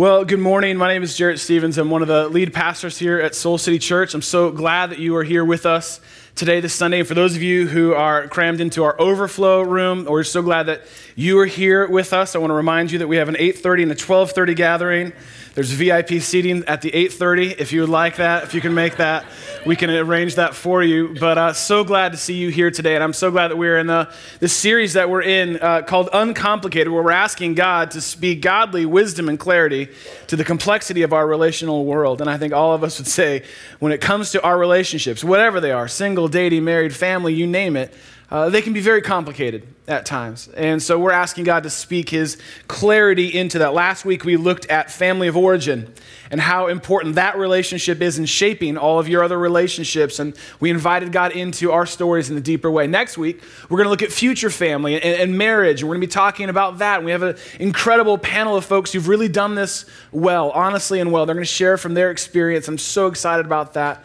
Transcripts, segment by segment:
Well, good morning. My name is Jarrett Stevens. I'm one of the lead pastors here at Soul City Church. I'm so glad that you are here with us today, this Sunday. And for those of you who are crammed into our overflow room, we're so glad that you are here with us. I want to remind you that we have an 8:30 and a 12:30 gathering. There's VIP seating at the 8:30 if you would like that. If you can make that, we can arrange that for you. But uh, so glad to see you here today, and I'm so glad that we're in the this series that we're in uh, called Uncomplicated, where we're asking God to speak godly wisdom and clarity to the complexity of our relational world. And I think all of us would say, when it comes to our relationships, whatever they are, single, dating, married, family, you name it uh, they can be very complicated at times. And so we're asking God to speak His clarity into that. Last week we looked at family of origin and how important that relationship is in shaping all of your other relationships. And we invited God into our stories in a deeper way. Next week, we're going to look at future family and, and marriage. And we're going to be talking about that. We have an incredible panel of folks who've really done this well, honestly and well. They're going to share from their experience. I'm so excited about that.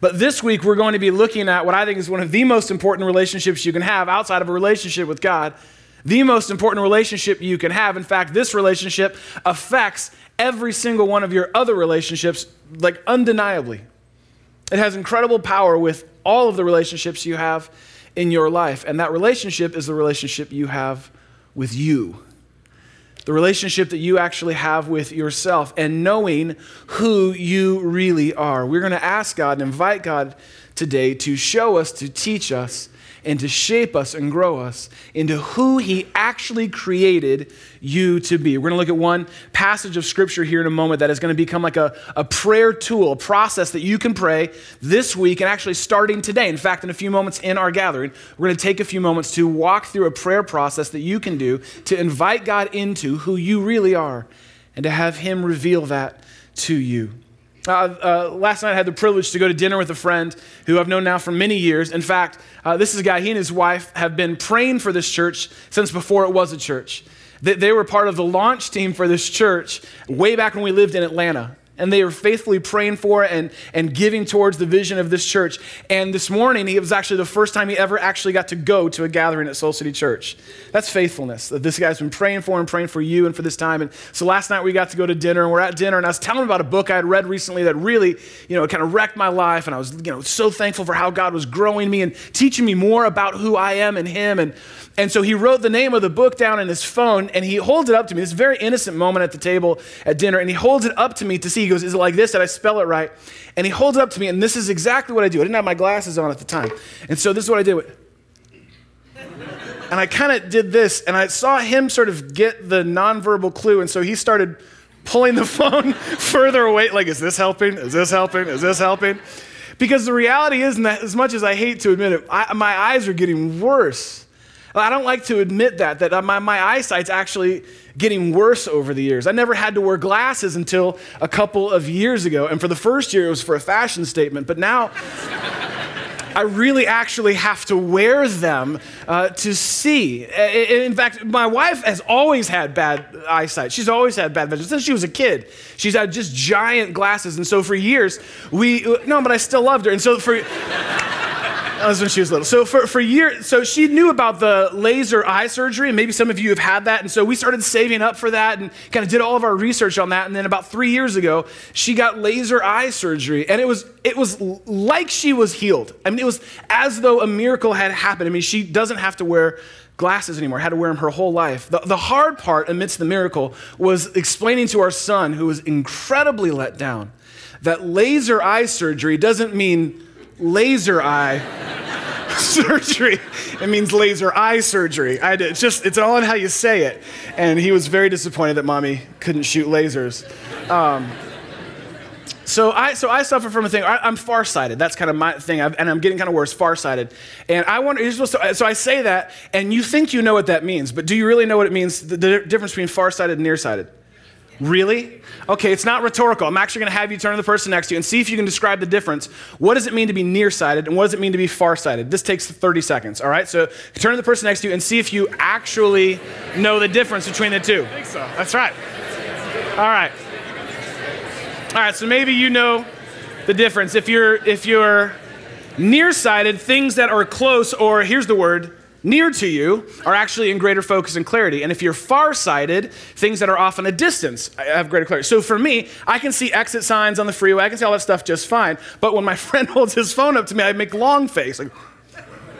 But this week, we're going to be looking at what I think is one of the most important relationships you can have outside of a relationship with God. The most important relationship you can have. In fact, this relationship affects every single one of your other relationships, like undeniably. It has incredible power with all of the relationships you have in your life. And that relationship is the relationship you have with you the relationship that you actually have with yourself, and knowing who you really are. We're going to ask God and invite God today to show us, to teach us, and to shape us and grow us into who He actually created you to be. We're going to look at one passage of Scripture here in a moment that is going to become like a, a prayer tool, a process that you can pray this week and actually starting today. In fact, in a few moments in our gathering, we're going to take a few moments to walk through a prayer process that you can do to invite God into who you really are and to have Him reveal that to you. Uh, uh, last night I had the privilege to go to dinner with a friend who I've known now for many years. In fact, uh, this is a guy, he and his wife have been praying for this church since before it was a church. They, they were part of the launch team for this church way back when we lived in Atlanta and they were faithfully praying for and, and giving towards the vision of this church. And this morning, it was actually the first time he ever actually got to go to a gathering at Soul City Church. That's faithfulness. That this guy's been praying for and praying for you and for this time. And so last night we got to go to dinner, and we're at dinner, and I was telling him about a book I had read recently that really, you know, kind of wrecked my life. And I was, you know, so thankful for how God was growing me and teaching me more about who I am in Him. And and so he wrote the name of the book down in his phone and he holds it up to me. This very innocent moment at the table at dinner. And he holds it up to me to see. He goes, Is it like this? Did I spell it right? And he holds it up to me. And this is exactly what I do. I didn't have my glasses on at the time. And so this is what I did. And I kind of did this. And I saw him sort of get the nonverbal clue. And so he started pulling the phone further away. Like, is this helping? Is this helping? Is this helping? Because the reality is, that as much as I hate to admit it, I, my eyes are getting worse. I don't like to admit that, that uh, my, my eyesight's actually getting worse over the years. I never had to wear glasses until a couple of years ago. And for the first year, it was for a fashion statement. But now, I really actually have to wear them uh, to see. In fact, my wife has always had bad eyesight. She's always had bad vision since she was a kid. She's had just giant glasses, and so for years we no, but I still loved her, and so for. That was when she was little. So for, for years, so she knew about the laser eye surgery, and maybe some of you have had that. And so we started saving up for that and kind of did all of our research on that. And then about three years ago, she got laser eye surgery, and it was it was like she was healed. I mean, it was as though a miracle had happened. I mean, she doesn't have to wear glasses anymore, had to wear them her whole life. The, the hard part amidst the miracle was explaining to our son, who was incredibly let down, that laser eye surgery doesn't mean laser eye surgery. It means laser eye surgery. I. It's just, it's all in how you say it. And he was very disappointed that mommy couldn't shoot lasers. Um, so I, so I suffer from a thing. I, am farsighted. That's kind of my thing, I've, and I'm getting kind of worse, farsighted. And I wonder. You're supposed to, so I say that, and you think you know what that means, but do you really know what it means? The, the difference between farsighted and nearsighted. Really? Okay, it's not rhetorical. I'm actually going to have you turn to the person next to you and see if you can describe the difference. What does it mean to be nearsighted and what does it mean to be farsighted? This takes 30 seconds, all right? So turn to the person next to you and see if you actually know the difference between the two. I think so. That's right. All right. All right, so maybe you know the difference. If you're if you're nearsighted, things that are close or here's the word, near to you are actually in greater focus and clarity. And if you're farsighted, things that are off in a distance uh, have greater clarity. So for me, I can see exit signs on the freeway, I can see all that stuff just fine. But when my friend holds his phone up to me, I make long face, like,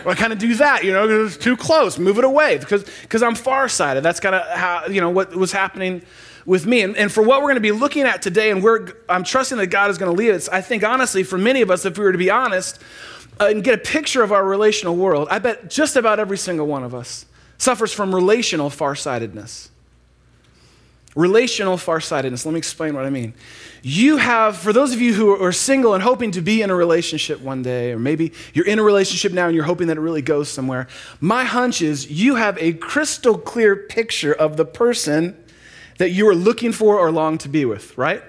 I kind of do that, you know, it's too close, move it away because because I'm farsighted. That's kind of how you know what was happening with me. And, and for what we're going to be looking at today, and I'm trusting that God is going to lead us. I think honestly, for many of us, if we were to be honest, uh, and get a picture of our relational world, I bet just about every single one of us suffers from relational farsightedness. Relational farsightedness. Let me explain what I mean. You have, for those of you who are single and hoping to be in a relationship one day, or maybe you're in a relationship now and you're hoping that it really goes somewhere, my hunch is you have a crystal clear picture of the person that you are looking for or long to be with, right?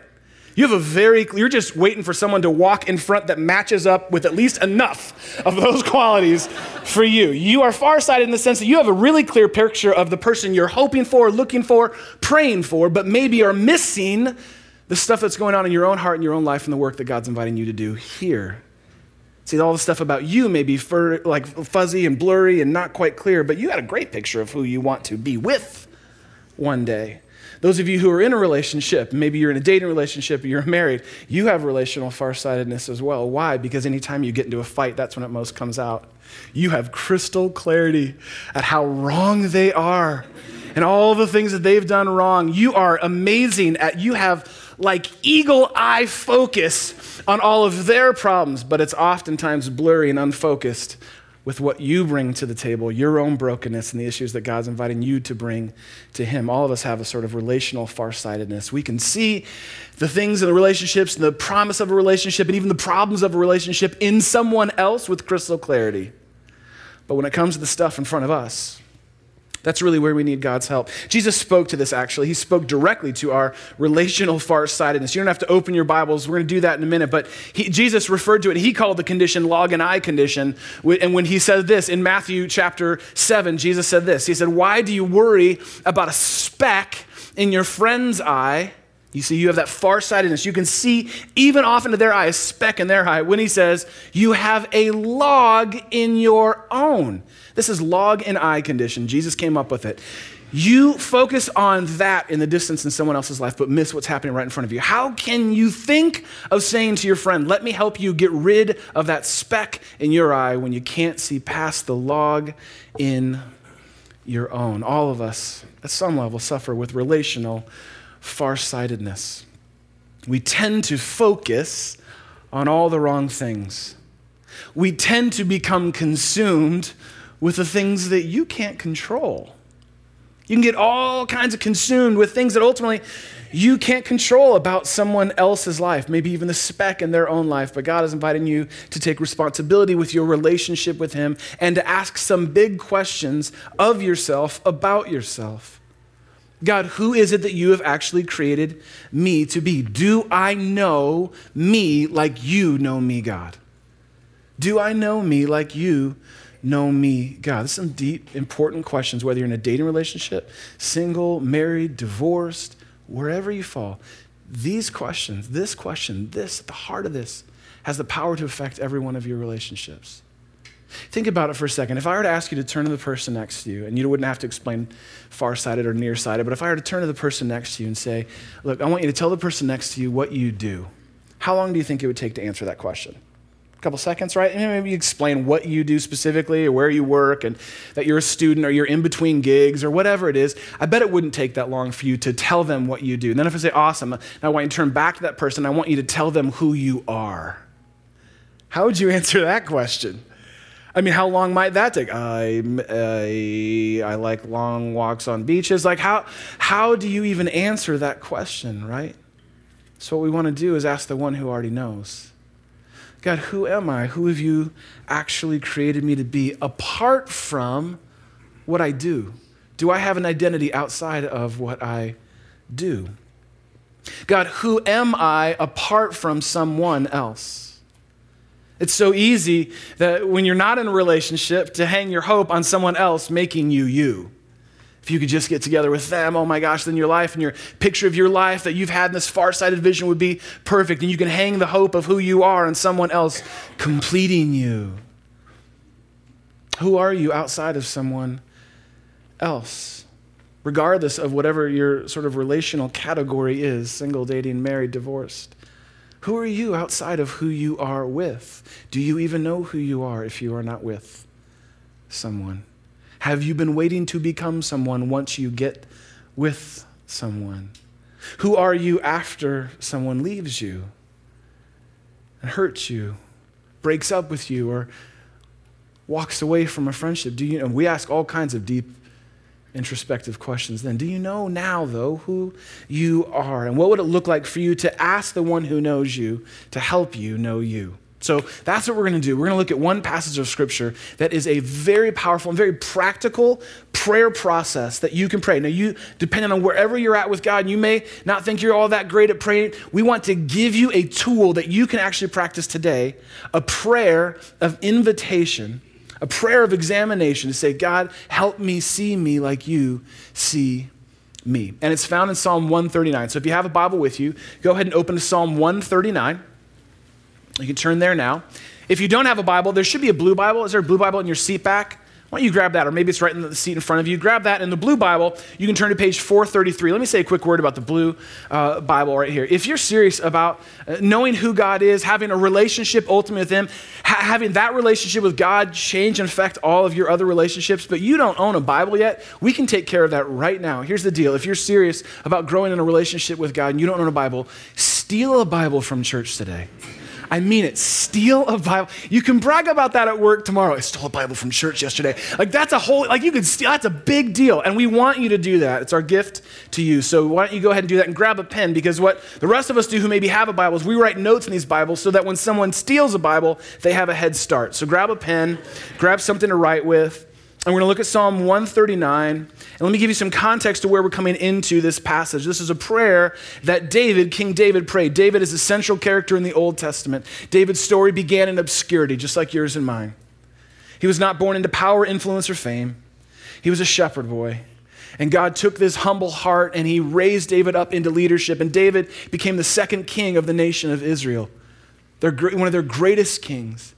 You have a very, you're just waiting for someone to walk in front that matches up with at least enough of those qualities for you. You are farsighted in the sense that you have a really clear picture of the person you're hoping for, looking for, praying for, but maybe are missing the stuff that's going on in your own heart and your own life and the work that God's inviting you to do here. See, all the stuff about you may be fur, like fuzzy and blurry and not quite clear, but you got a great picture of who you want to be with one day. Those of you who are in a relationship, maybe you're in a dating relationship you're married, you have relational farsightedness as well. Why? Because anytime you get into a fight, that's when it most comes out. You have crystal clarity at how wrong they are and all the things that they've done wrong. You are amazing at, you have like eagle eye focus on all of their problems, but it's oftentimes blurry and unfocused with what you bring to the table, your own brokenness and the issues that God's inviting you to bring to Him. All of us have a sort of relational farsightedness. We can see the things in the relationships and the promise of a relationship and even the problems of a relationship in someone else with crystal clarity. But when it comes to the stuff in front of us, that's really where we need God's help. Jesus spoke to this actually. He spoke directly to our relational farsightedness. You don't have to open your Bibles. We're going to do that in a minute. But he, Jesus referred to it. He called the condition log and eye condition. And when he said this in Matthew chapter 7, Jesus said this He said, Why do you worry about a speck in your friend's eye? You see, you have that farsightedness. You can see even off into their eye, a speck in their eye, when he says, You have a log in your own. This is log and eye condition. Jesus came up with it. You focus on that in the distance in someone else's life, but miss what's happening right in front of you. How can you think of saying to your friend, Let me help you get rid of that speck in your eye when you can't see past the log in your own? All of us, at some level, suffer with relational farsightedness. We tend to focus on all the wrong things. We tend to become consumed with the things that you can't control. You can get all kinds of consumed with things that ultimately you can't control about someone else's life, maybe even the speck in their own life. But God is inviting you to take responsibility with your relationship with Him and to ask some big questions of yourself about yourself. God, who is it that you have actually created me to be? Do I know me like you know me, God? Do I know me like you know me, God? This some deep, important questions, whether you're in a dating relationship, single, married, divorced, wherever you fall. These questions, this question, this, at the heart of this, has the power to affect every one of your relationships. Think about it for a second. If I were to ask you to turn to the person next to you, and you wouldn't have to explain farsighted or nearsighted, but if I were to turn to the person next to you and say, Look, I want you to tell the person next to you what you do, how long do you think it would take to answer that question? Couple seconds, right? And maybe explain what you do specifically or where you work and that you're a student or you're in between gigs or whatever it is. I bet it wouldn't take that long for you to tell them what you do. And then if I say, awesome, I want you to turn back to that person, I want you to tell them who you are. How would you answer that question? I mean, how long might that take? I, I, I like long walks on beaches. Like, how, how do you even answer that question, right? So, what we want to do is ask the one who already knows. God, who am I? Who have you actually created me to be apart from what I do? Do I have an identity outside of what I do? God, who am I apart from someone else? It's so easy that when you're not in a relationship to hang your hope on someone else making you you. If you could just get together with them, oh my gosh, then your life and your picture of your life that you've had in this far sighted vision would be perfect. And you can hang the hope of who you are on someone else completing you. Who are you outside of someone else? Regardless of whatever your sort of relational category is single, dating, married, divorced. Who are you outside of who you are with? Do you even know who you are if you are not with someone? Have you been waiting to become someone once you get with someone? Who are you after someone leaves you and hurts you, breaks up with you, or walks away from a friendship? Do you know? We ask all kinds of deep introspective questions then. Do you know now, though, who you are? And what would it look like for you to ask the one who knows you to help you know you? So that's what we're going to do. We're going to look at one passage of scripture that is a very powerful and very practical prayer process that you can pray. Now, you, depending on wherever you're at with God, you may not think you're all that great at praying. We want to give you a tool that you can actually practice today a prayer of invitation, a prayer of examination to say, God, help me see me like you see me. And it's found in Psalm 139. So if you have a Bible with you, go ahead and open to Psalm 139. You can turn there now. If you don't have a Bible, there should be a blue Bible. Is there a blue Bible in your seat back? Why don't you grab that? Or maybe it's right in the seat in front of you. Grab that. In the blue Bible, you can turn to page 433. Let me say a quick word about the blue uh, Bible right here. If you're serious about uh, knowing who God is, having a relationship ultimately with Him, ha- having that relationship with God change and affect all of your other relationships, but you don't own a Bible yet, we can take care of that right now. Here's the deal if you're serious about growing in a relationship with God and you don't own a Bible, steal a Bible from church today. I mean it. Steal a Bible. You can brag about that at work tomorrow. I stole a Bible from church yesterday. Like that's a whole, like you can steal, that's a big deal. And we want you to do that. It's our gift to you. So why don't you go ahead and do that and grab a pen because what the rest of us do who maybe have a Bible is we write notes in these Bibles so that when someone steals a Bible, they have a head start. So grab a pen, grab something to write with. And we're going to look at Psalm 139. And let me give you some context to where we're coming into this passage. This is a prayer that David, King David, prayed. David is a central character in the Old Testament. David's story began in obscurity, just like yours and mine. He was not born into power, influence, or fame, he was a shepherd boy. And God took this humble heart and he raised David up into leadership. And David became the second king of the nation of Israel, their, one of their greatest kings.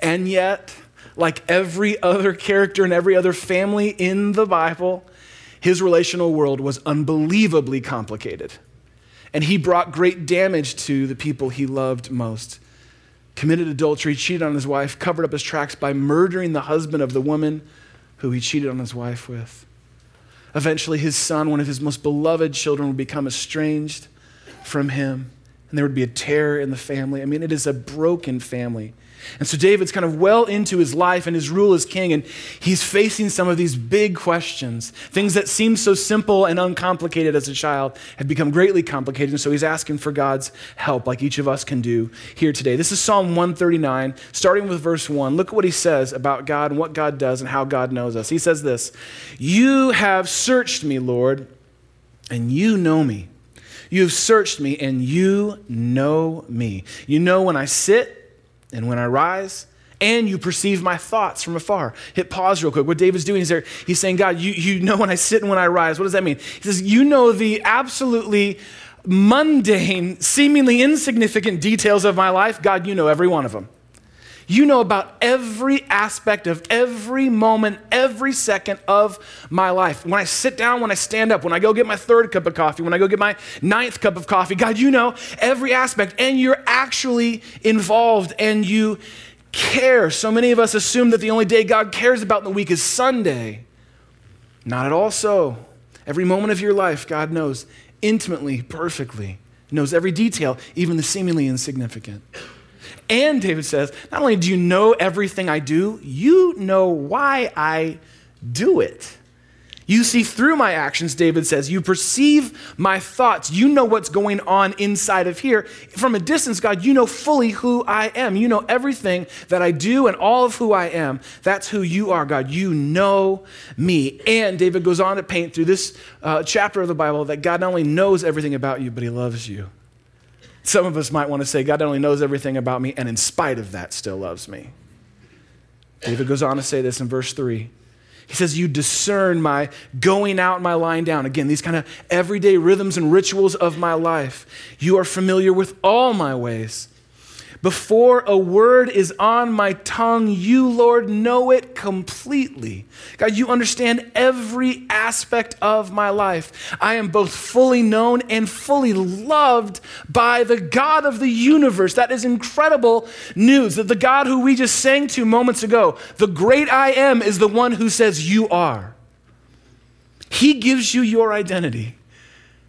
And yet, like every other character in every other family in the Bible, his relational world was unbelievably complicated. And he brought great damage to the people he loved most. Committed adultery, cheated on his wife, covered up his tracks by murdering the husband of the woman who he cheated on his wife with. Eventually, his son, one of his most beloved children, would become estranged from him, and there would be a tear in the family. I mean, it is a broken family. And so David's kind of well into his life and his rule as king, and he's facing some of these big questions. Things that seemed so simple and uncomplicated as a child have become greatly complicated. And so he's asking for God's help, like each of us can do here today. This is Psalm 139, starting with verse 1. Look at what he says about God and what God does and how God knows us. He says this You have searched me, Lord, and you know me. You have searched me, and you know me. You know when I sit and when I rise, and you perceive my thoughts from afar. Hit pause real quick. What David's doing is there, he's saying, God, you, you know when I sit and when I rise. What does that mean? He says, You know the absolutely mundane, seemingly insignificant details of my life. God, you know every one of them. You know about every aspect of every moment, every second of my life. When I sit down, when I stand up, when I go get my third cup of coffee, when I go get my ninth cup of coffee, God, you know every aspect, and you're actually involved and you care. So many of us assume that the only day God cares about in the week is Sunday. Not at all so. Every moment of your life, God knows intimately, perfectly, knows every detail, even the seemingly insignificant. And David says, not only do you know everything I do, you know why I do it. You see through my actions, David says. You perceive my thoughts. You know what's going on inside of here. From a distance, God, you know fully who I am. You know everything that I do and all of who I am. That's who you are, God. You know me. And David goes on to paint through this uh, chapter of the Bible that God not only knows everything about you, but he loves you. Some of us might want to say, God only knows everything about me, and in spite of that, still loves me. David goes on to say this in verse 3. He says, You discern my going out, my lying down. Again, these kind of everyday rhythms and rituals of my life. You are familiar with all my ways. Before a word is on my tongue, you, Lord, know it completely. God, you understand every aspect of my life. I am both fully known and fully loved by the God of the universe. That is incredible news that the God who we just sang to moments ago, the great I am, is the one who says, You are. He gives you your identity.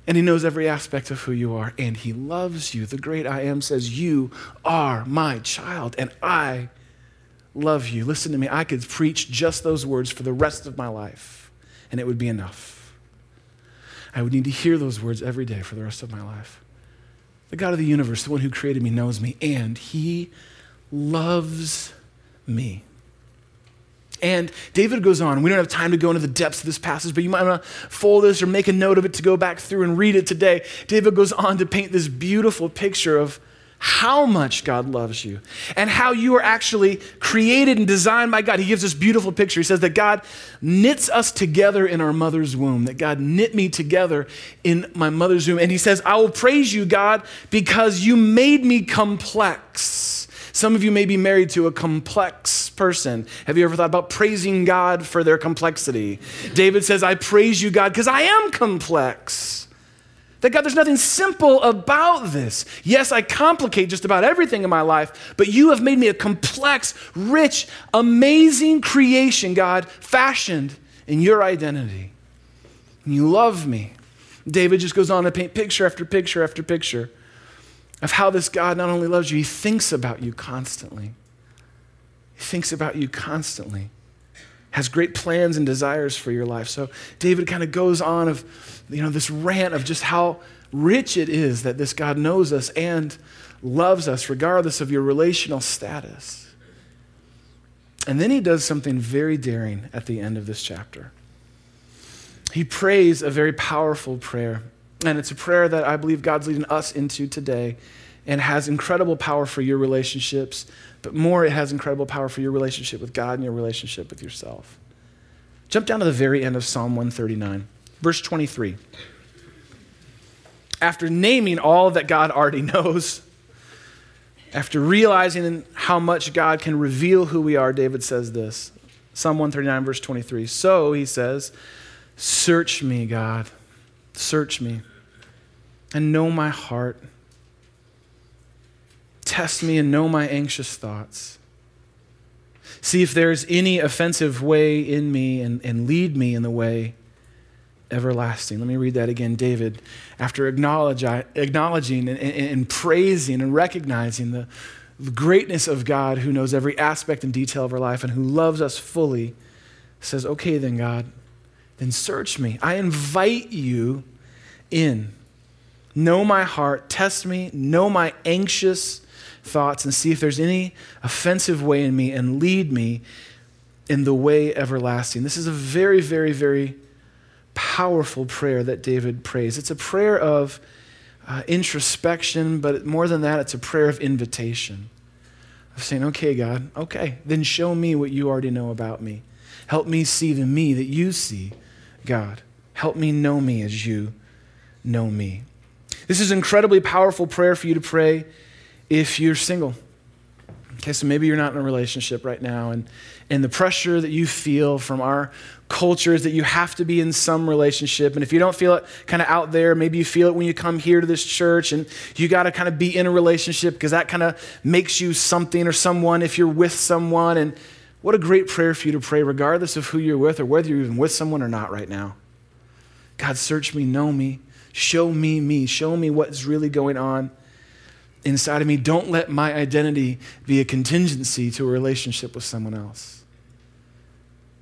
And he knows every aspect of who you are, and he loves you. The great I am says, You are my child, and I love you. Listen to me, I could preach just those words for the rest of my life, and it would be enough. I would need to hear those words every day for the rest of my life. The God of the universe, the one who created me, knows me, and he loves me. And David goes on. We don't have time to go into the depths of this passage, but you might want to fold this or make a note of it to go back through and read it today. David goes on to paint this beautiful picture of how much God loves you and how you are actually created and designed by God. He gives this beautiful picture. He says that God knits us together in our mother's womb, that God knit me together in my mother's womb. And he says, I will praise you, God, because you made me complex. Some of you may be married to a complex person. Have you ever thought about praising God for their complexity? David says, I praise you, God, because I am complex. That God, there's nothing simple about this. Yes, I complicate just about everything in my life, but you have made me a complex, rich, amazing creation, God, fashioned in your identity. And you love me. David just goes on to paint picture after picture after picture of how this God not only loves you, he thinks about you constantly. He thinks about you constantly. Has great plans and desires for your life. So David kind of goes on of, you know, this rant of just how rich it is that this God knows us and loves us regardless of your relational status. And then he does something very daring at the end of this chapter. He prays a very powerful prayer. And it's a prayer that I believe God's leading us into today and has incredible power for your relationships, but more, it has incredible power for your relationship with God and your relationship with yourself. Jump down to the very end of Psalm 139, verse 23. After naming all that God already knows, after realizing how much God can reveal who we are, David says this Psalm 139, verse 23. So, he says, Search me, God, search me and know my heart. Test me and know my anxious thoughts. See if there's any offensive way in me and, and lead me in the way everlasting. Let me read that again. David, after acknowledging and, and, and praising and recognizing the, the greatness of God who knows every aspect and detail of our life and who loves us fully, says, Okay, then, God, then search me. I invite you in. Know my heart, test me, know my anxious thoughts, and see if there's any offensive way in me, and lead me in the way everlasting. This is a very, very, very powerful prayer that David prays. It's a prayer of uh, introspection, but more than that, it's a prayer of invitation. Of saying, okay, God, okay, then show me what you already know about me. Help me see the me that you see, God. Help me know me as you know me. This is incredibly powerful prayer for you to pray if you're single. Okay, so maybe you're not in a relationship right now, and, and the pressure that you feel from our culture is that you have to be in some relationship. And if you don't feel it kind of out there, maybe you feel it when you come here to this church, and you got to kind of be in a relationship because that kind of makes you something or someone if you're with someone. And what a great prayer for you to pray, regardless of who you're with or whether you're even with someone or not right now. God, search me, know me, Show me me. Show me what's really going on inside of me. Don't let my identity be a contingency to a relationship with someone else.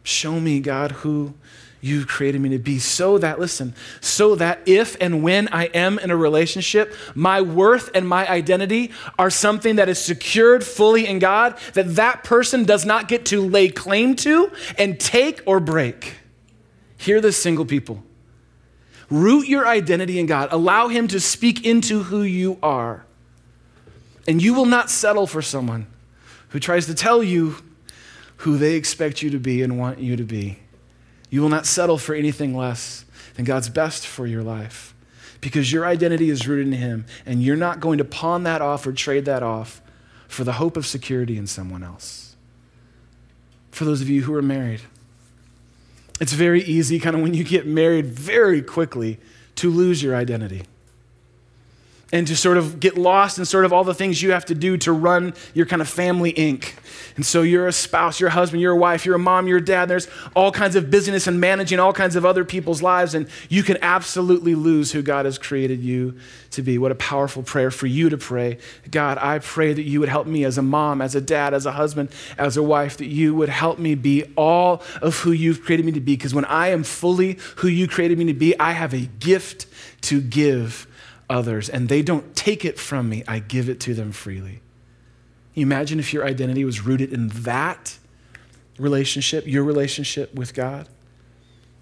Show me, God, who you've created me to be so that, listen, so that if and when I am in a relationship, my worth and my identity are something that is secured fully in God, that that person does not get to lay claim to and take or break. Hear this, single people. Root your identity in God. Allow Him to speak into who you are. And you will not settle for someone who tries to tell you who they expect you to be and want you to be. You will not settle for anything less than God's best for your life because your identity is rooted in Him and you're not going to pawn that off or trade that off for the hope of security in someone else. For those of you who are married, it's very easy, kind of when you get married, very quickly to lose your identity and to sort of get lost in sort of all the things you have to do to run your kind of family inc. And so you're a spouse, you're a husband, you're a wife, you're a mom, you're a dad. There's all kinds of business and managing all kinds of other people's lives, and you can absolutely lose who God has created you to be. What a powerful prayer for you to pray. God, I pray that you would help me as a mom, as a dad, as a husband, as a wife, that you would help me be all of who you've created me to be. Because when I am fully who you created me to be, I have a gift to give others, and they don't take it from me, I give it to them freely. You imagine if your identity was rooted in that relationship, your relationship with God?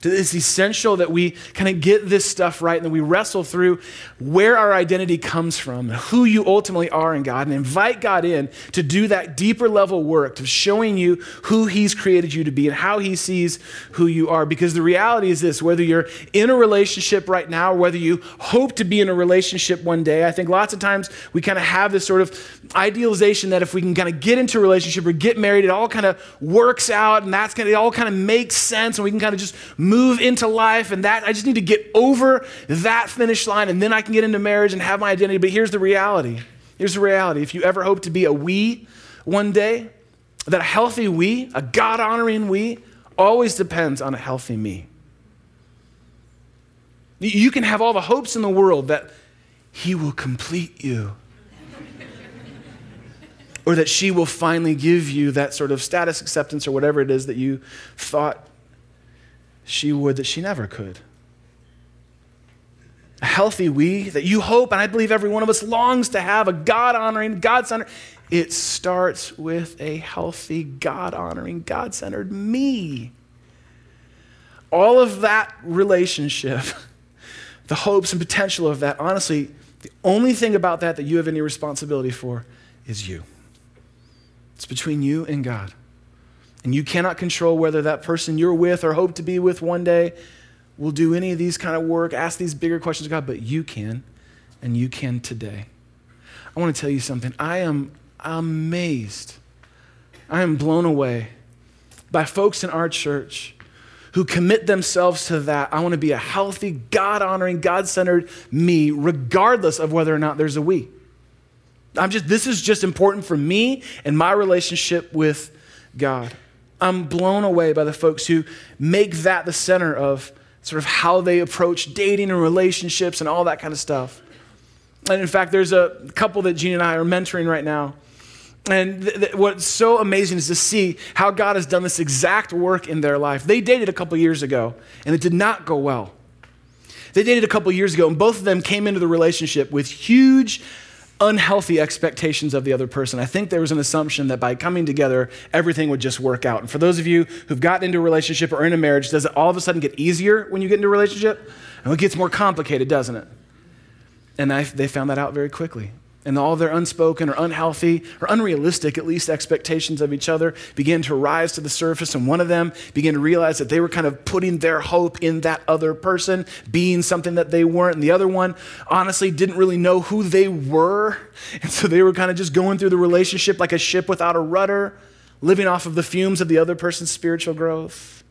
It's essential that we kind of get this stuff right and that we wrestle through where our identity comes from, and who you ultimately are in God, and invite God in to do that deeper level work of showing you who He's created you to be and how He sees who you are. Because the reality is this whether you're in a relationship right now, or whether you hope to be in a relationship one day, I think lots of times we kind of have this sort of idealization that if we can kind of get into a relationship or get married, it all kind of works out and that's going to, it all kind of makes sense and we can kind of just move into life and that I just need to get over that finish line and then I can get into marriage and have my identity. But here's the reality. Here's the reality. If you ever hope to be a we one day, that a healthy we, a God honoring we, always depends on a healthy me. You can have all the hopes in the world that He will complete you. or that she will finally give you that sort of status acceptance or whatever it is that you thought she would that she never could. A healthy we that you hope, and I believe every one of us longs to have, a God honoring, God centered. It starts with a healthy, God honoring, God centered me. All of that relationship, the hopes and potential of that, honestly, the only thing about that that you have any responsibility for is you. It's between you and God and you cannot control whether that person you're with or hope to be with one day will do any of these kind of work, ask these bigger questions of God, but you can, and you can today. I want to tell you something. I am amazed. I am blown away by folks in our church who commit themselves to that. I want to be a healthy, God honoring, God centered me, regardless of whether or not there's a we. I'm just, this is just important for me and my relationship with God. I'm blown away by the folks who make that the center of sort of how they approach dating and relationships and all that kind of stuff. And in fact, there's a couple that Gene and I are mentoring right now. And th- th- what's so amazing is to see how God has done this exact work in their life. They dated a couple years ago, and it did not go well. They dated a couple years ago, and both of them came into the relationship with huge unhealthy expectations of the other person. I think there was an assumption that by coming together, everything would just work out. And for those of you who've gotten into a relationship or in a marriage, does it all of a sudden get easier when you get into a relationship? And it gets more complicated, doesn't it? And I, they found that out very quickly and all their unspoken or unhealthy or unrealistic, at least, expectations of each other began to rise to the surface. And one of them began to realize that they were kind of putting their hope in that other person being something that they weren't. And the other one, honestly, didn't really know who they were. And so they were kind of just going through the relationship like a ship without a rudder, living off of the fumes of the other person's spiritual growth.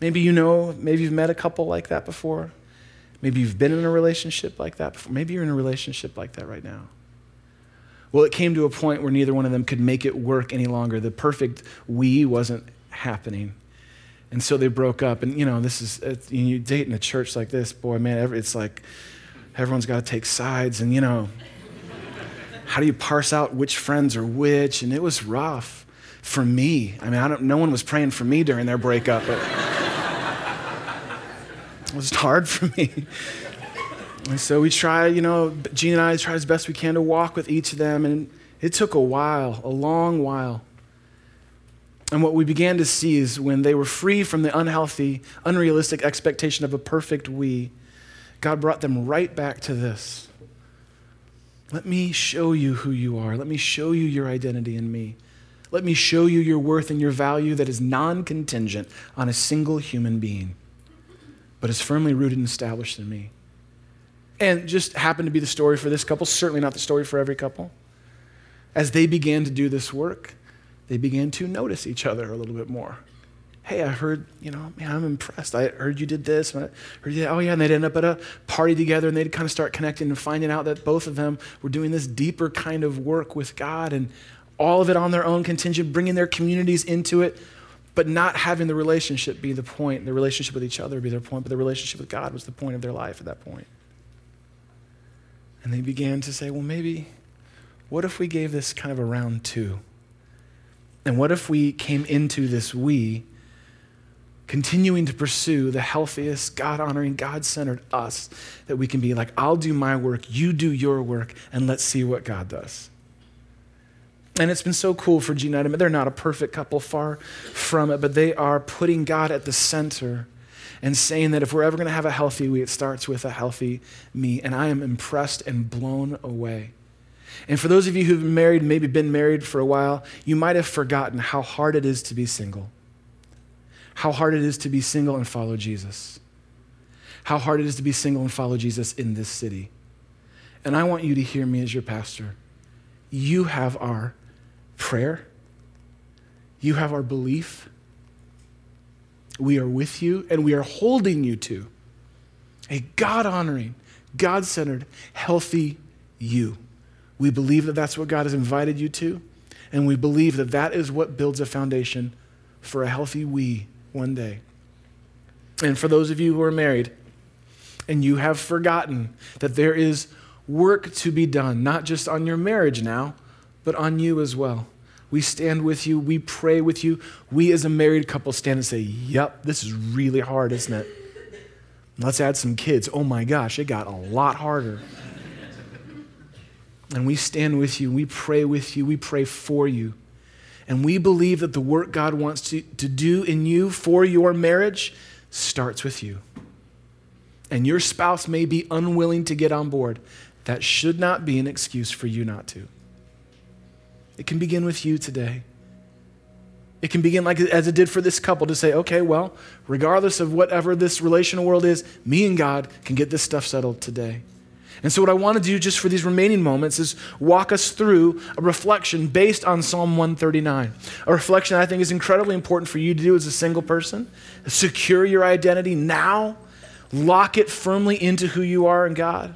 Maybe you know, maybe you've met a couple like that before. Maybe you've been in a relationship like that before. Maybe you're in a relationship like that right now. Well, it came to a point where neither one of them could make it work any longer. The perfect we wasn't happening. And so they broke up. And, you know, this is, you date in a church like this, boy, man, it's like everyone's got to take sides. And, you know, how do you parse out which friends are which? And it was rough for me. I mean, I don't, no one was praying for me during their breakup. But, was hard for me. And so we try, you know, Gene and I try as best we can to walk with each of them. And it took a while, a long while. And what we began to see is when they were free from the unhealthy, unrealistic expectation of a perfect we, God brought them right back to this. Let me show you who you are. Let me show you your identity in me. Let me show you your worth and your value that is non contingent on a single human being but is firmly rooted and established in me. And just happened to be the story for this couple, certainly not the story for every couple. as they began to do this work, they began to notice each other a little bit more. Hey, I heard, you know, man, I'm impressed. I heard you did this. And I heard you, oh, yeah. And they'd end up at a party together and they'd kind of start connecting and finding out that both of them were doing this deeper kind of work with God and all of it on their own contingent, bringing their communities into it, but not having the relationship be the point, the relationship with each other be their point, but the relationship with God was the point of their life at that point. And they began to say, well, maybe, what if we gave this kind of a round two? And what if we came into this we continuing to pursue the healthiest, God honoring, God centered us that we can be like, I'll do my work, you do your work, and let's see what God does. And it's been so cool for Gene and I. They're not a perfect couple, far from it, but they are putting God at the center and saying that if we're ever going to have a healthy we, it starts with a healthy me. And I am impressed and blown away. And for those of you who've been married, maybe been married for a while, you might have forgotten how hard it is to be single. How hard it is to be single and follow Jesus. How hard it is to be single and follow Jesus in this city. And I want you to hear me as your pastor. You have our prayer, you have our belief. We are with you and we are holding you to a God honoring, God centered, healthy you. We believe that that's what God has invited you to, and we believe that that is what builds a foundation for a healthy we one day. And for those of you who are married and you have forgotten that there is work to be done, not just on your marriage now, but on you as well. We stand with you, we pray with you. We as a married couple stand and say, Yep, this is really hard, isn't it? Let's add some kids. Oh my gosh, it got a lot harder. And we stand with you, we pray with you, we pray for you. And we believe that the work God wants to, to do in you for your marriage starts with you. And your spouse may be unwilling to get on board. That should not be an excuse for you not to. It can begin with you today. It can begin like as it did for this couple to say, okay, well, regardless of whatever this relational world is, me and God can get this stuff settled today. And so, what I want to do just for these remaining moments is walk us through a reflection based on Psalm 139. A reflection I think is incredibly important for you to do as a single person. Secure your identity now, lock it firmly into who you are in God.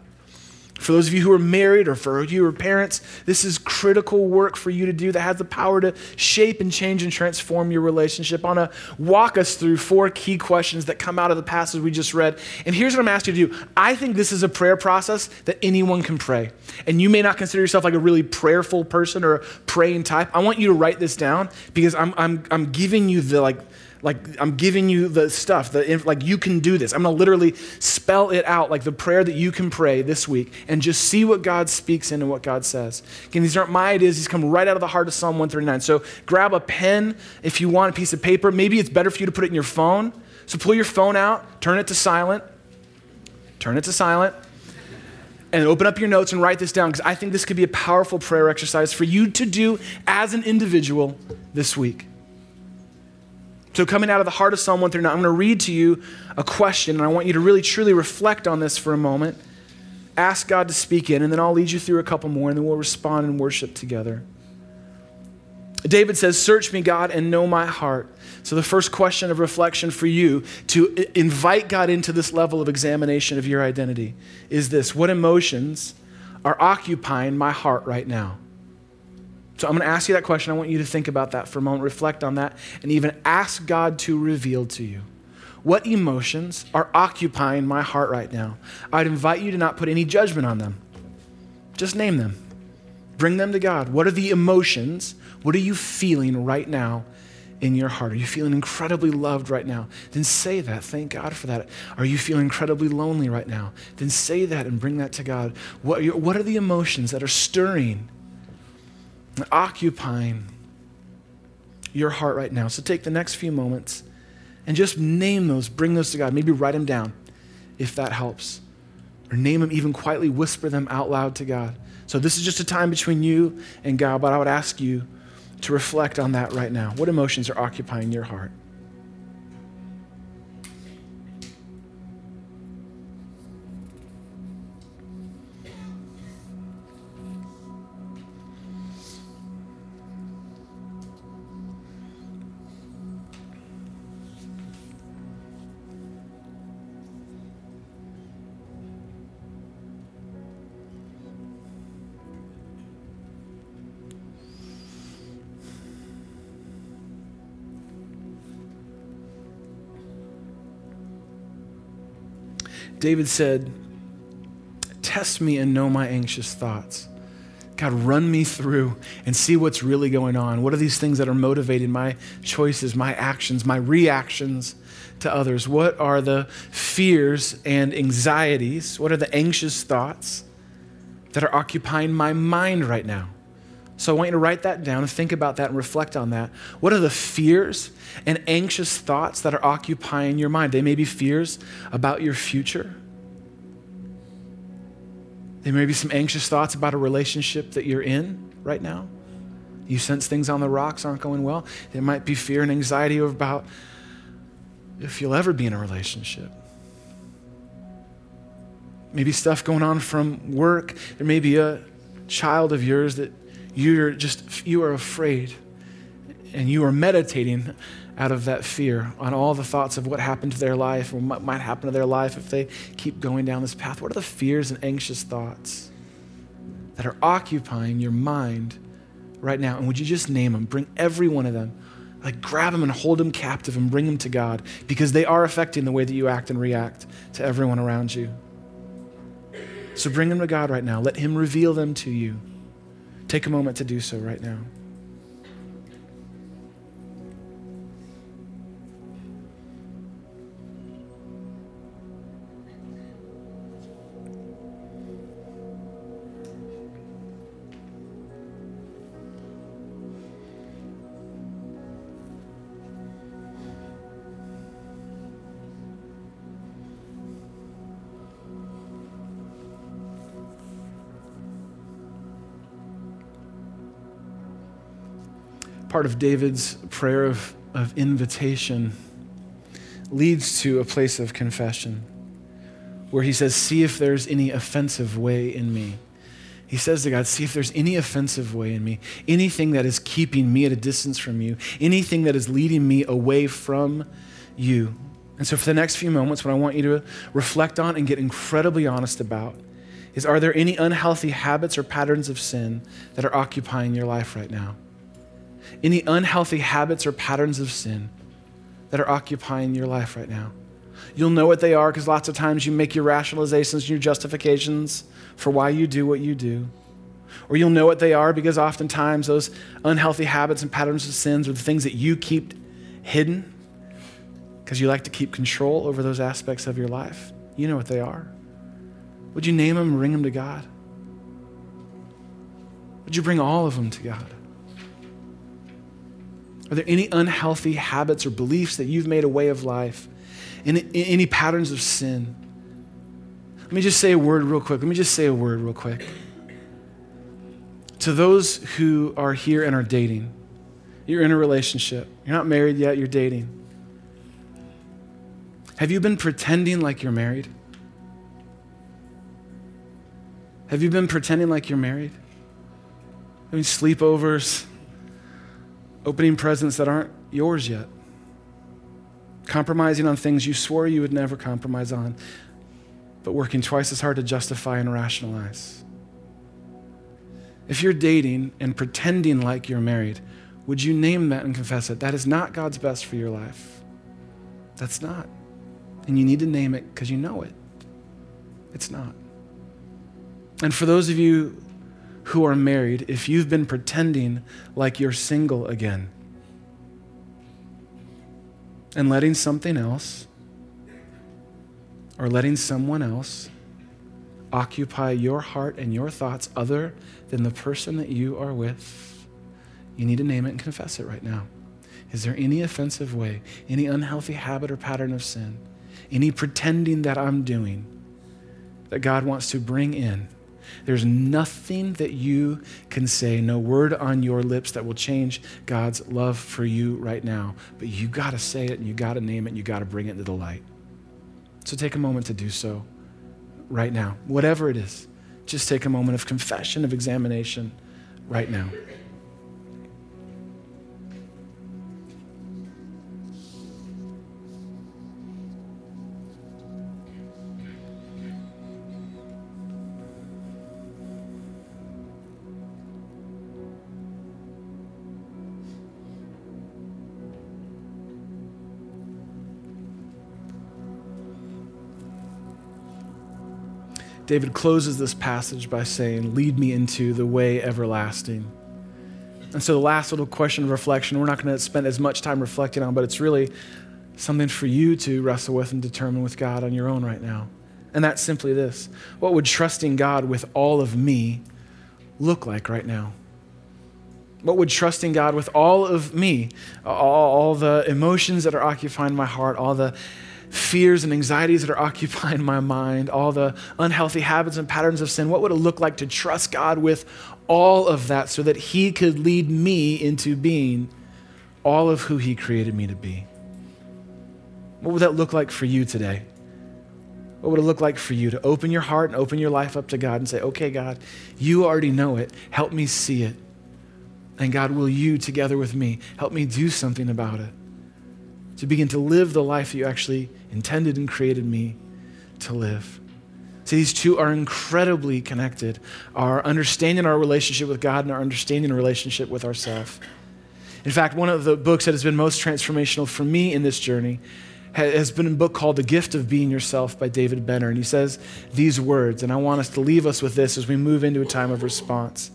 For those of you who are married or for you who are parents, this is critical work for you to do that has the power to shape and change and transform your relationship. I want to walk us through four key questions that come out of the passage we just read. And here's what I'm asking you to do. I think this is a prayer process that anyone can pray. And you may not consider yourself like a really prayerful person or a praying type. I want you to write this down because I'm, I'm, I'm giving you the like like I'm giving you the stuff, the, like you can do this. I'm going to literally spell it out, like the prayer that you can pray this week, and just see what God speaks in and what God says. Again, these aren't my ideas. These come right out of the heart of Psalm 139. So grab a pen if you want a piece of paper. Maybe it's better for you to put it in your phone. So pull your phone out, turn it to silent, turn it to silent and open up your notes and write this down because I think this could be a powerful prayer exercise for you to do as an individual this week. So, coming out of the heart of Psalm 139, I'm going to read to you a question, and I want you to really truly reflect on this for a moment. Ask God to speak in, and then I'll lead you through a couple more, and then we'll respond and worship together. David says, Search me, God, and know my heart. So, the first question of reflection for you to invite God into this level of examination of your identity is this What emotions are occupying my heart right now? So I'm going to ask you that question. I want you to think about that for a moment, reflect on that, and even ask God to reveal to you. What emotions are occupying my heart right now? I'd invite you to not put any judgment on them. Just name them. Bring them to God. What are the emotions? What are you feeling right now in your heart? Are you feeling incredibly loved right now? Then say that. Thank God for that. Are you feeling incredibly lonely right now? Then say that and bring that to God. What, what are the emotions that are stirring occupying your heart right now. So take the next few moments and just name those, bring those to God. Maybe write them down if that helps. Or name them, even quietly whisper them out loud to God. So this is just a time between you and God, but I would ask you to reflect on that right now. What emotions are occupying your heart? David said, Test me and know my anxious thoughts. God, run me through and see what's really going on. What are these things that are motivating my choices, my actions, my reactions to others? What are the fears and anxieties? What are the anxious thoughts that are occupying my mind right now? So I want you to write that down and think about that and reflect on that. What are the fears and anxious thoughts that are occupying your mind? They may be fears about your future. There may be some anxious thoughts about a relationship that you're in right now. You sense things on the rocks aren't going well. There might be fear and anxiety about if you'll ever be in a relationship. Maybe stuff going on from work. There may be a child of yours that you're just, you are afraid and you are meditating out of that fear on all the thoughts of what happened to their life or what might happen to their life if they keep going down this path. What are the fears and anxious thoughts that are occupying your mind right now? And would you just name them? Bring every one of them. Like grab them and hold them captive and bring them to God because they are affecting the way that you act and react to everyone around you. So bring them to God right now. Let Him reveal them to you. Take a moment to do so right now. Part of David's prayer of, of invitation leads to a place of confession where he says, See if there's any offensive way in me. He says to God, See if there's any offensive way in me, anything that is keeping me at a distance from you, anything that is leading me away from you. And so, for the next few moments, what I want you to reflect on and get incredibly honest about is are there any unhealthy habits or patterns of sin that are occupying your life right now? Any unhealthy habits or patterns of sin that are occupying your life right now. You'll know what they are because lots of times you make your rationalizations and your justifications for why you do what you do. Or you'll know what they are because oftentimes those unhealthy habits and patterns of sins are the things that you keep hidden because you like to keep control over those aspects of your life. You know what they are. Would you name them and bring them to God? Would you bring all of them to God? Are there any unhealthy habits or beliefs that you've made a way of life? Any, any patterns of sin? Let me just say a word real quick. Let me just say a word real quick. To those who are here and are dating, you're in a relationship, you're not married yet, you're dating. Have you been pretending like you're married? Have you been pretending like you're married? I mean, sleepovers, opening presents that aren't yours yet, compromising on things you swore you would never compromise on, but working twice as hard to justify and rationalize. If you're dating and pretending like you're married, would you name that and confess it? That is not God's best for your life. That's not. And you need to name it because you know it. It's not. And for those of you who are married if you've been pretending like you're single again and letting something else or letting someone else occupy your heart and your thoughts other than the person that you are with, you need to name it and confess it right now. Is there any offensive way, any unhealthy habit or pattern of sin, any pretending that I'm doing that God wants to bring in there's nothing that you can say, no word on your lips that will change God's love for you right now. But you got to say it and you got to name it and you got to bring it into the light. So take a moment to do so right now. Whatever it is, just take a moment of confession, of examination right now. David closes this passage by saying, Lead me into the way everlasting. And so, the last little question of reflection, we're not going to spend as much time reflecting on, but it's really something for you to wrestle with and determine with God on your own right now. And that's simply this What would trusting God with all of me look like right now? What would trusting God with all of me, all, all the emotions that are occupying my heart, all the fears and anxieties that are occupying my mind, all the unhealthy habits and patterns of sin, what would it look like to trust God with all of that so that He could lead me into being all of who He created me to be? What would that look like for you today? What would it look like for you to open your heart and open your life up to God and say, okay, God, you already know it. Help me see it. And God, will you, together with me, help me do something about it? To begin to live the life that you actually intended and created me to live. See, these two are incredibly connected our understanding our relationship with God and our understanding our relationship with ourselves. In fact, one of the books that has been most transformational for me in this journey has been a book called The Gift of Being Yourself by David Benner. And he says these words, and I want us to leave us with this as we move into a time of response.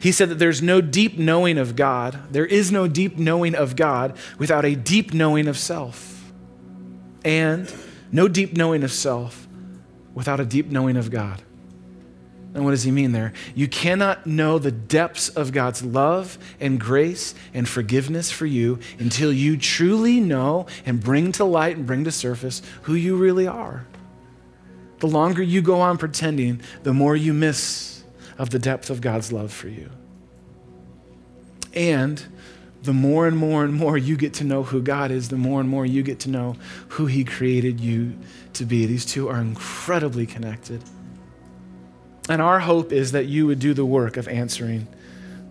He said that there's no deep knowing of God. There is no deep knowing of God without a deep knowing of self. And no deep knowing of self without a deep knowing of God. And what does he mean there? You cannot know the depths of God's love and grace and forgiveness for you until you truly know and bring to light and bring to surface who you really are. The longer you go on pretending, the more you miss of the depth of God's love for you. And the more and more and more you get to know who God is, the more and more you get to know who He created you to be. These two are incredibly connected. And our hope is that you would do the work of answering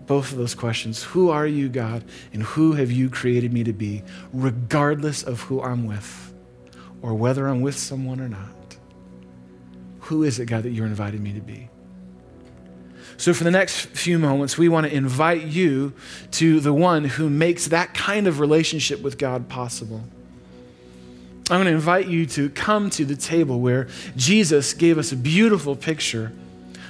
both of those questions Who are you, God, and who have you created me to be, regardless of who I'm with or whether I'm with someone or not? Who is it, God, that you're inviting me to be? So, for the next few moments, we want to invite you to the one who makes that kind of relationship with God possible. I'm going to invite you to come to the table where Jesus gave us a beautiful picture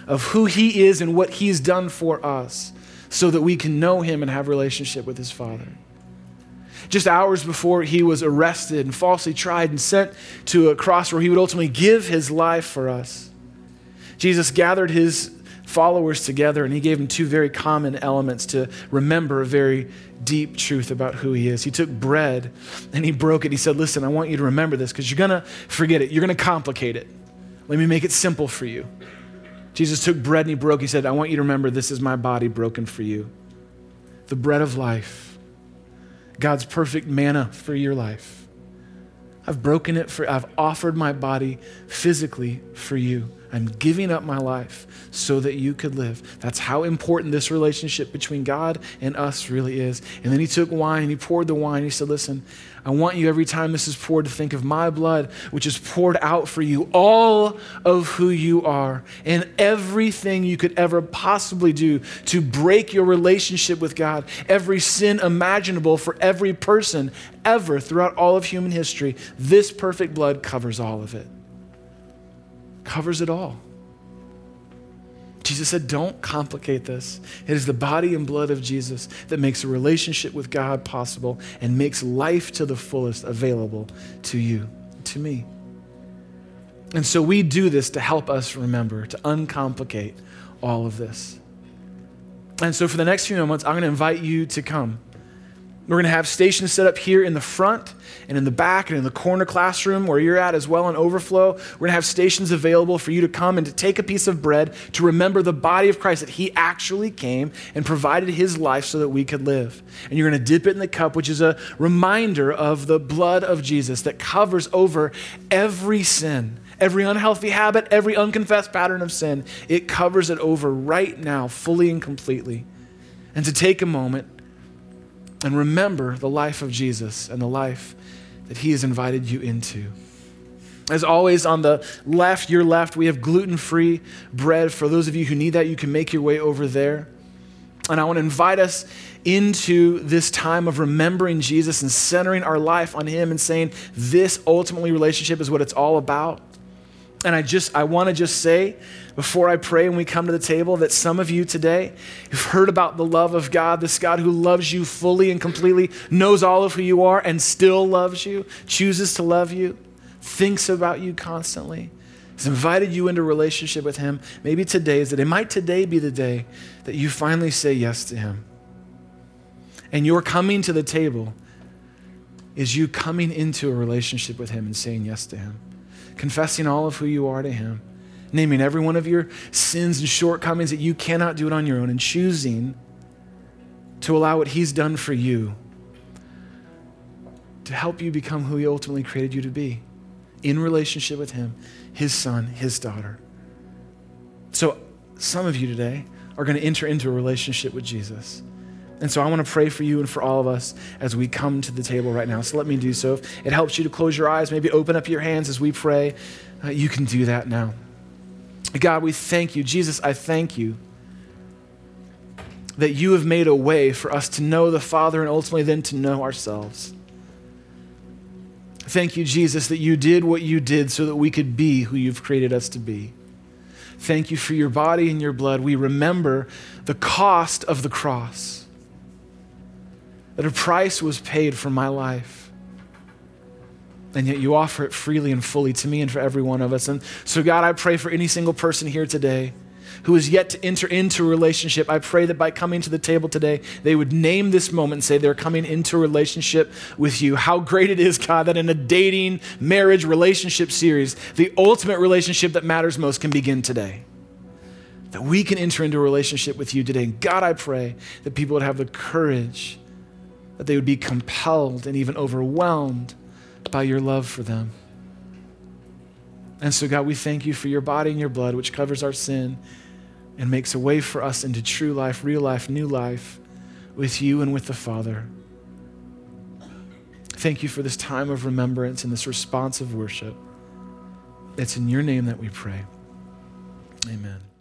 of who he is and what he's done for us so that we can know him and have relationship with his father just hours before he was arrested and falsely tried and sent to a cross where he would ultimately give his life for us jesus gathered his followers together and he gave them two very common elements to remember a very deep truth about who he is he took bread and he broke it he said listen i want you to remember this because you're going to forget it you're going to complicate it let me make it simple for you Jesus took bread and he broke. He said, I want you to remember this is my body broken for you. The bread of life, God's perfect manna for your life. I've broken it for, I've offered my body physically for you. I'm giving up my life so that you could live. That's how important this relationship between God and us really is. And then he took wine, he poured the wine. He said, Listen, I want you every time this is poured to think of my blood, which is poured out for you, all of who you are, and everything you could ever possibly do to break your relationship with God, every sin imaginable for every person ever throughout all of human history. This perfect blood covers all of it covers it all. Jesus said, Don't complicate this. It is the body and blood of Jesus that makes a relationship with God possible and makes life to the fullest available to you, to me. And so we do this to help us remember, to uncomplicate all of this. And so for the next few moments, I'm going to invite you to come. We're going to have stations set up here in the front and in the back and in the corner classroom where you're at as well in overflow. We're going to have stations available for you to come and to take a piece of bread to remember the body of Christ that he actually came and provided his life so that we could live. And you're going to dip it in the cup, which is a reminder of the blood of Jesus that covers over every sin. Every unhealthy habit, every unconfessed pattern of sin, it covers it over right now, fully and completely. And to take a moment and remember the life of Jesus and the life that he has invited you into. As always, on the left, your left, we have gluten free bread. For those of you who need that, you can make your way over there. And I want to invite us into this time of remembering Jesus and centering our life on Him and saying, this ultimately relationship is what it's all about. And I just I want to just say before I pray and we come to the table that some of you today have heard about the love of God, this God who loves you fully and completely, knows all of who you are and still loves you, chooses to love you, thinks about you constantly. Has invited you into relationship with him. Maybe today is the day. Might today be the day that you finally say yes to him. And your coming to the table is you coming into a relationship with him and saying yes to him confessing all of who you are to Him, naming every one of your sins and shortcomings that you cannot do it on your own, and choosing to allow what He's done for you to help you become who He ultimately created you to be in relationship with Him, His Son, His daughter. So, some of you today are going to enter into a relationship with Jesus. And so I want to pray for you and for all of us as we come to the table right now. So let me do so. If it helps you to close your eyes, maybe open up your hands as we pray, uh, you can do that now. God, we thank you. Jesus, I thank you that you have made a way for us to know the Father and ultimately then to know ourselves. Thank you, Jesus, that you did what you did so that we could be who you've created us to be. Thank you for your body and your blood. We remember the cost of the cross that a price was paid for my life. And yet you offer it freely and fully to me and for every one of us. And so, God, I pray for any single person here today who is yet to enter into a relationship. I pray that by coming to the table today, they would name this moment and say they're coming into a relationship with you. How great it is, God, that in a dating, marriage, relationship series, the ultimate relationship that matters most can begin today. That we can enter into a relationship with you today. And God, I pray that people would have the courage that they would be compelled and even overwhelmed by your love for them. And so, God, we thank you for your body and your blood, which covers our sin and makes a way for us into true life, real life, new life with you and with the Father. Thank you for this time of remembrance and this responsive worship. It's in your name that we pray. Amen.